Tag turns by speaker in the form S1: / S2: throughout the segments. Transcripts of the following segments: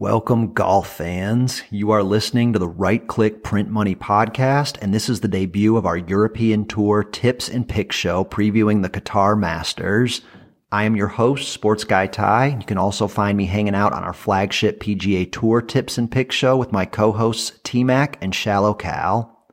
S1: Welcome, golf fans. You are listening to the Right Click Print Money podcast, and this is the debut of our European Tour tips and pick show previewing the Qatar Masters. I am your host, Sports Guy Ty. You can also find me hanging out on our flagship PGA Tour tips and pick show with my co-hosts T-Mac and Shallow Cal.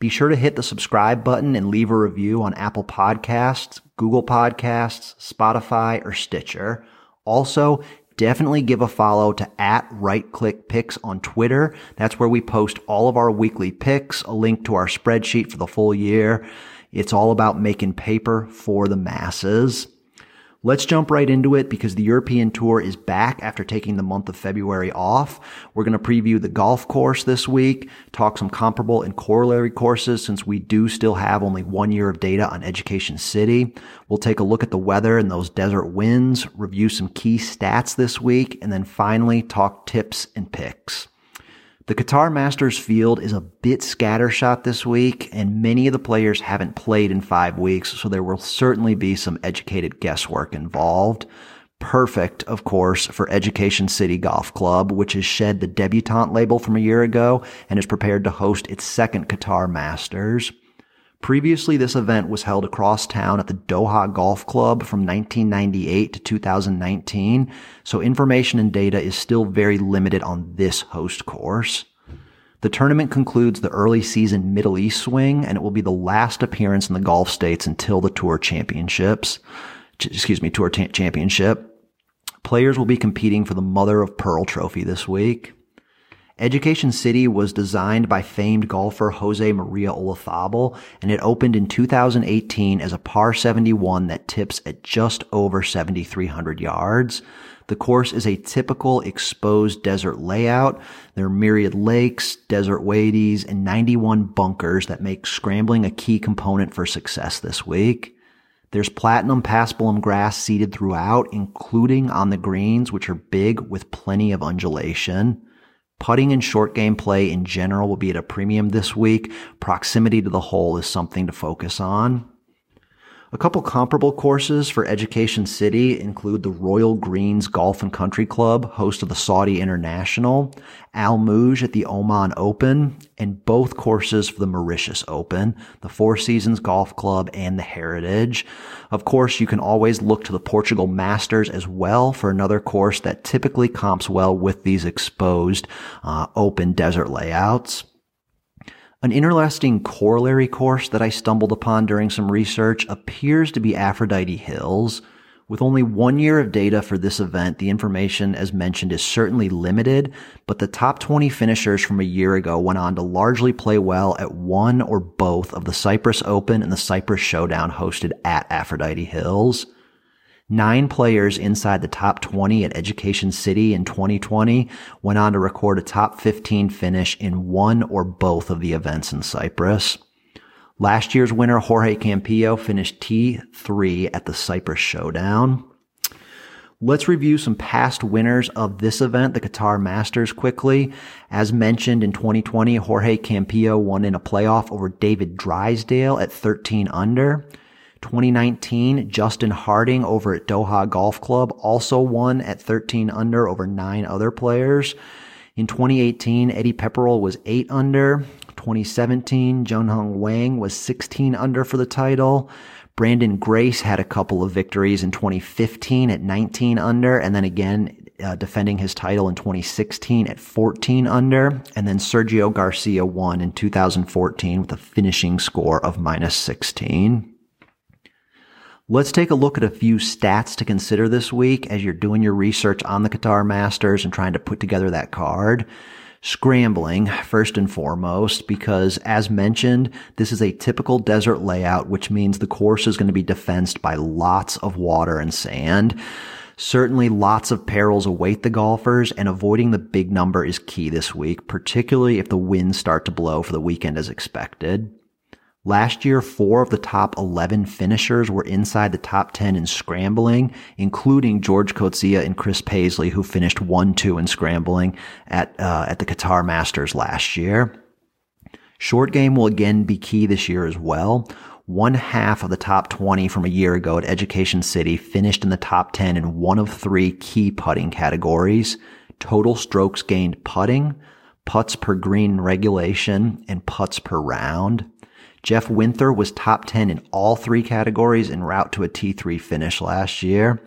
S1: Be sure to hit the subscribe button and leave a review on Apple Podcasts, Google Podcasts, Spotify, or Stitcher. Also, definitely give a follow to at right click picks on Twitter. That's where we post all of our weekly picks, a link to our spreadsheet for the full year. It's all about making paper for the masses. Let's jump right into it because the European Tour is back after taking the month of February off. We're going to preview the golf course this week, talk some comparable and corollary courses since we do still have only one year of data on Education City. We'll take a look at the weather and those desert winds, review some key stats this week, and then finally talk tips and picks. The Qatar Masters field is a bit scattershot this week, and many of the players haven't played in five weeks, so there will certainly be some educated guesswork involved. Perfect, of course, for Education City Golf Club, which has shed the debutante label from a year ago and is prepared to host its second Qatar Masters. Previously, this event was held across town at the Doha Golf Club from 1998 to 2019, so information and data is still very limited on this host course. The tournament concludes the early season Middle East swing, and it will be the last appearance in the Gulf states until the Tour Championships. Excuse me, Tour Championship. Players will be competing for the Mother of Pearl trophy this week. Education City was designed by famed golfer Jose Maria Olazabal, and it opened in 2018 as a par 71 that tips at just over 7,300 yards. The course is a typical exposed desert layout. There are myriad lakes, desert wadies, and 91 bunkers that make scrambling a key component for success this week. There's platinum paspalum grass seeded throughout, including on the greens, which are big with plenty of undulation. Putting and short game play in general will be at a premium this week. Proximity to the hole is something to focus on. A couple comparable courses for Education City include the Royal Greens Golf and Country Club, host of the Saudi International, Al Mouj at the Oman Open, and both courses for the Mauritius Open, the Four Seasons Golf Club, and the Heritage. Of course, you can always look to the Portugal Masters as well for another course that typically comps well with these exposed uh, open desert layouts. An interesting corollary course that I stumbled upon during some research appears to be Aphrodite Hills. With only one year of data for this event, the information, as mentioned, is certainly limited, but the top 20 finishers from a year ago went on to largely play well at one or both of the Cyprus Open and the Cyprus Showdown hosted at Aphrodite Hills. Nine players inside the top 20 at Education City in 2020 went on to record a top 15 finish in one or both of the events in Cyprus. Last year's winner, Jorge Campillo, finished T3 at the Cyprus Showdown. Let's review some past winners of this event, the Qatar Masters, quickly. As mentioned in 2020, Jorge Campillo won in a playoff over David Drysdale at 13 under. 2019, Justin Harding over at Doha Golf Club also won at 13 under over nine other players. In 2018, Eddie Pepperell was 8 under. 2017, Jeunghun Wang was 16 under for the title. Branden Grace had a couple of victories in 2015 at 19 under, and then again uh, defending his title in 2016 at 14 under. And then Sergio Garcia won in 2014 with a finishing score of minus 16. Let's take a look at a few stats to consider this week as you're doing your research on the Qatar Masters and trying to put together that card. Scrambling, first and foremost, because as mentioned, this is a typical desert layout, which means the course is going to be defensed by lots of water and sand. Certainly lots of perils await the golfers and avoiding the big number is key this week, particularly if the winds start to blow for the weekend as expected. Last year, four of the top 11 finishers were inside the top 10 in scrambling, including George Coetzee and Chris Paisley, who finished 1-2 in scrambling at, uh, at the Qatar Masters last year. Short game will again be key this year as well. One half of the top 20 from a year ago at Education City finished in the top 10 in one of three key putting categories. total strokes gained putting, putts per green regulation, and putts per round. Jeff Winther was top 10 in all three categories en route to a T3 finish last year.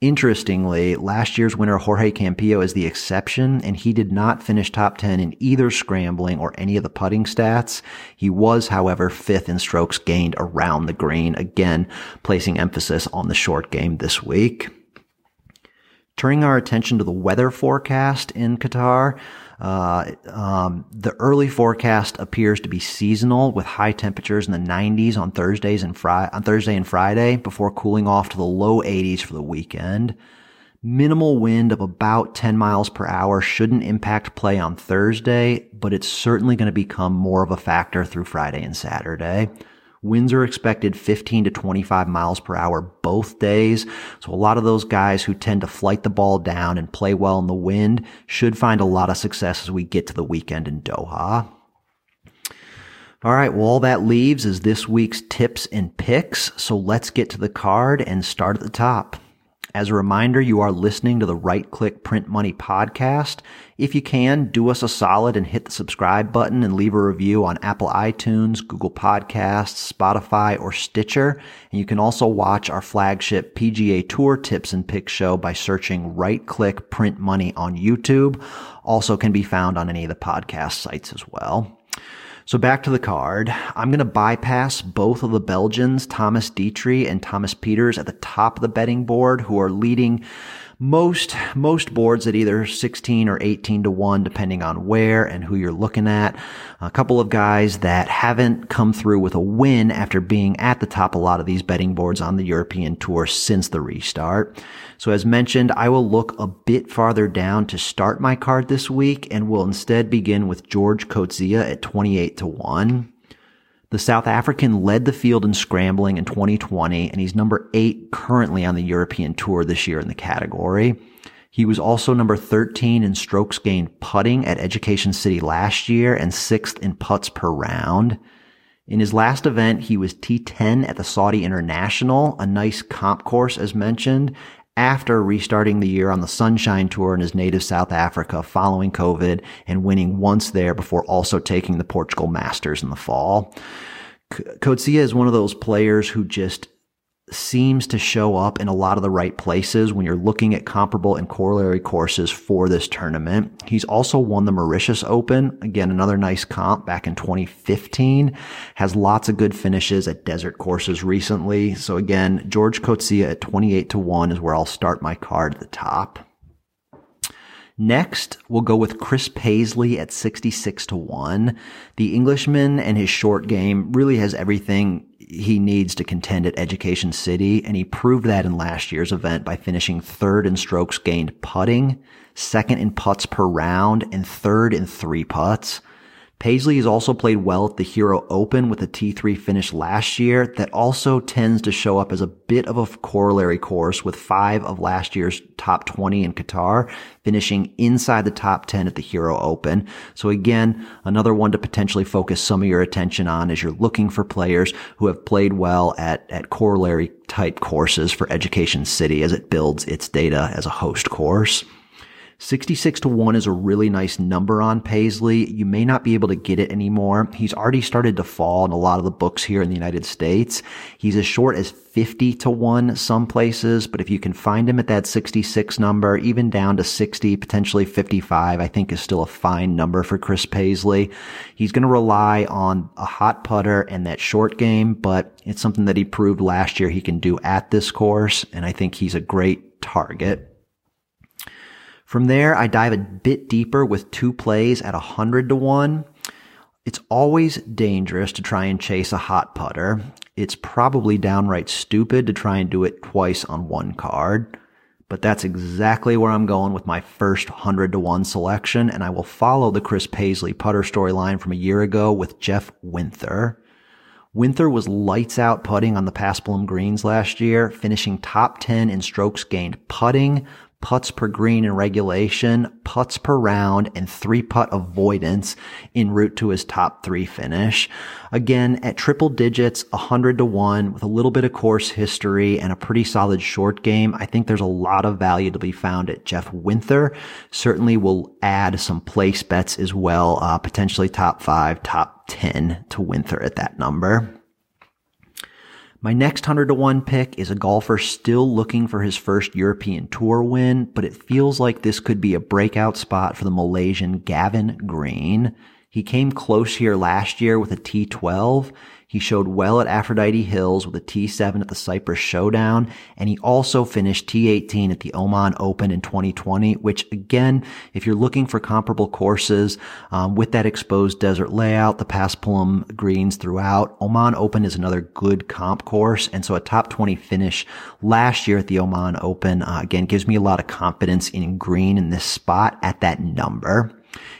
S1: Interestingly, last year's winner Jorge Campillo is the exception, and he did not finish top 10 in either scrambling or any of the putting stats. He was, however, fifth in strokes gained around the green, again, placing emphasis on the short game this week. Turning our attention to the weather forecast in Qatar, uh, um, the early forecast appears to be seasonal with high temperatures in the 90s on Thursdays and Friday, on Thursday and Friday before cooling off to the low 80s for the weekend. Minimal wind of about 10 miles per hour shouldn't impact play on Thursday, but it's certainly going to become more of a factor through Friday and Saturday. Winds are expected 15 to 25 miles per hour both days. So a lot of those guys who tend to flight the ball down and play well in the wind should find a lot of success as we get to the weekend in Doha. All right. Well, all that leaves is this week's tips and picks. So let's get to the card and start at the top. As a reminder, you are listening to the Right Click Print Money podcast. If you can, do us a solid and hit the subscribe button and leave a review on Apple iTunes, Google Podcasts, Spotify, or Stitcher. And you can also watch our flagship PGA Tour tips and picks show by searching Right Click Print Money on YouTube. Also can be found on any of the podcast sites as well. So back to the card. I'm going to bypass both of the Belgians, Thomas Detry and Thomas Pieters at the top of the betting board who are leading most most boards at either 16 or 18 to 1 depending on where and who you're looking at. A couple of guys that haven't come through with a win after being at the top a lot of these betting boards on the European tour since the restart. So as mentioned I will look a bit farther down to start my card this week and will instead begin with George Coetzee at 28 to 1 the South African led the field in scrambling in 2020, and he's number eight currently on the European Tour this year in the category. He was also number 13 in strokes gained putting at Education City last year and sixth in putts per round. In his last event, he was T10 at the Saudi International, a nice comp course as mentioned, after restarting the year on the Sunshine Tour in his native South Africa following COVID and winning once there before also taking the Portugal Masters in the fall. Coetzee is one of those players who just seems to show up in a lot of the right places when you're looking at comparable and corollary courses for this tournament. He's also won the Mauritius Open. Again, another nice comp back in 2015. Has lots of good finishes at desert courses recently. So again, George Coetzee at 28 to 1 is where I'll start my card at the top. Next, we'll go with Chris Paisley at 66 to 1. The Englishman and his short game really has everything he needs to contend at Education City, and he proved that in last year's event by finishing third in strokes gained putting, second in putts per round, and third in three putts. Paisley has also played well at the Hero Open with a T3 finish last year that also tends to show up as a bit of a corollary course with five of last year's top 20 in Qatar finishing inside the top 10 at the Hero Open. So again, another one to potentially focus some of your attention on as you're looking for players who have played well at, at corollary type courses for Education City as it builds its data as a host course. 66 to 1 is a really nice number on Paisley. You may not be able to get it anymore. He's already started to fall in a lot of the books here in the United States. He's as short as 50 to 1 some places, but if you can find him at that 66 number, even down to 60, potentially 55, I think is still a fine number for Chris Paisley. He's going to rely on a hot putter and that short game, but it's something that he proved last year he can do at this course, and I think he's a great target. From there, I dive a bit deeper with two plays at 100 to 1. It's always dangerous to try and chase a hot putter. It's probably downright stupid to try and do it twice on one card. But that's exactly where I'm going with my first 100 to 1 selection, and I will follow the Chris Paisley putter storyline from a year ago with Jeff Winther. Winther was lights out putting on the Paspalum greens last year, finishing top 10 in strokes gained putting, putts per green in regulation, putts per round, and three putt avoidance en route to his top three finish. Again, at triple digits, 100 to 1 with a little bit of course history and a pretty solid short game. I think there's a lot of value to be found at Jeff Winther. Certainly will add some place bets as well, uh, potentially top five, top 10 to Winther at that number. My next 100 to 1 pick is a golfer still looking for his first European Tour win, but it feels like this could be a breakout spot for the Malaysian Gavin Green. He came close here last year with a T12 he showed well at Aphrodite Hills with a T7 at the Cyprus Showdown, and he also finished T18 at the Oman Open in 2020, which again, if you're looking for comparable courses um, with that exposed desert layout, the Paspalum greens throughout, Oman Open is another good comp course, and so a top 20 finish last year at the Oman Open, uh, again, gives me a lot of confidence in Green in this spot at that number.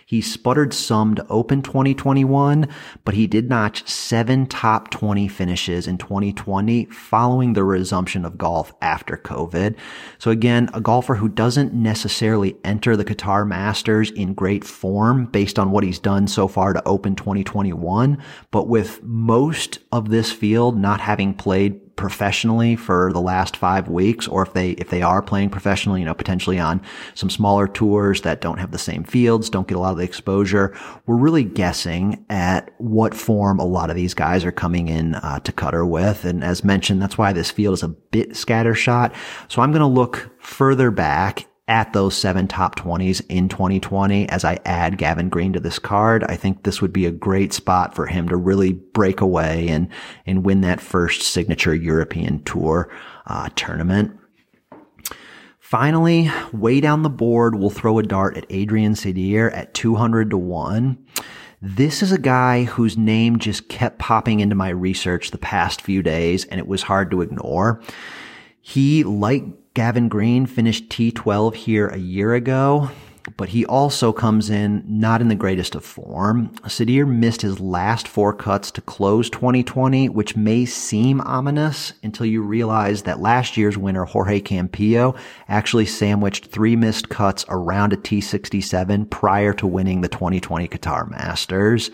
S1: He sputtered some to open 2021, but he did notch seven top 20 finishes in 2020 following the resumption of golf after COVID. So again, a golfer who doesn't necessarily enter the Qatar Masters in great form based on what he's done so far to open 2021, but with most of this field not having played professionally for the last five weeks, or if they, if they are playing professionally, you know, potentially on some smaller tours that don't have the same fields, don't get a lot of the exposure. We're really guessing at what form a lot of these guys are coming in uh, to Qatar with. And as mentioned, that's why this field is a bit scattershot. So I'm going to look further back at those seven top 20s in 2020 as I add Gavin Green to this card. I think this would be a great spot for him to really break away and, and win that first signature European tour uh, tournament. Finally, way down the board, we'll throw a dart at Adrien Saddier at 200 to 1. This is a guy whose name just kept popping into my research the past few days and it was hard to ignore. He, like Gavin Green finished T12 here a year ago, but he also comes in not in the greatest of form. Saddier missed his last four cuts to close 2020, which may seem ominous until you realize that last year's winner, Jorge Campillo, actually sandwiched three missed cuts around a T67 prior to winning the 2020 Qatar Masters.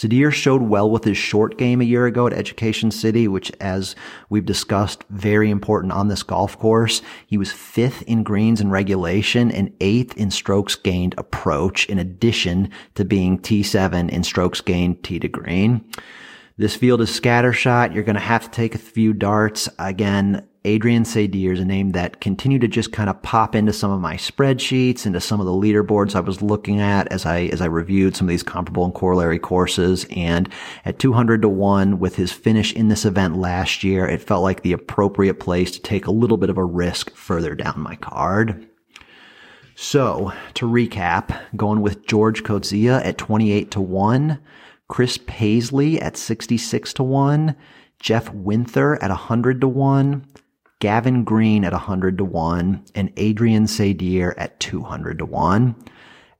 S1: Saddier showed well with his short game a year ago at Education City, which, as we've discussed, very important on this golf course. He was fifth in greens and regulation and eighth in strokes gained approach, in addition to being T7 in strokes gained tee to green. This field is scattershot. You're going to have to take a few darts. Again, Adrien Saddier is a name that continued to just kind of pop into some of my spreadsheets, into some of the leaderboards I was looking at as I, as I reviewed some of these comparable and corollary courses. And at 200 to 1 with his finish in this event last year, it felt like the appropriate place to take a little bit of a risk further down my card. So to recap, going with George Coetzee at 28 to 1, Chris Paisley at 66 to 1, Jeff Winther at 100 to 1, Gavin Green at 100 to 1, and Adrien Saddier at 200 to 1.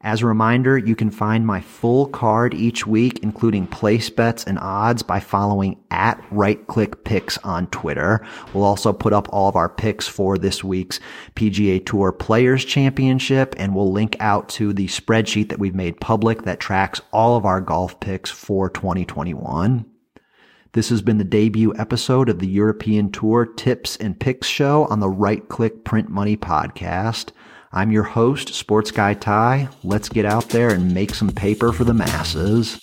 S1: As a reminder, you can find my full card each week, including place bets and odds by following at right click picks on Twitter. We'll also put up all of our picks for this week's PGA Tour Players Championship, and we'll link out to the spreadsheet that we've made public that tracks all of our golf picks for 2021. This has been the debut episode of the European Tour Tips and Picks Show on the Right Click Print Money podcast. I'm your host, Sports Guy Ty. Let's get out there and make some paper for the masses.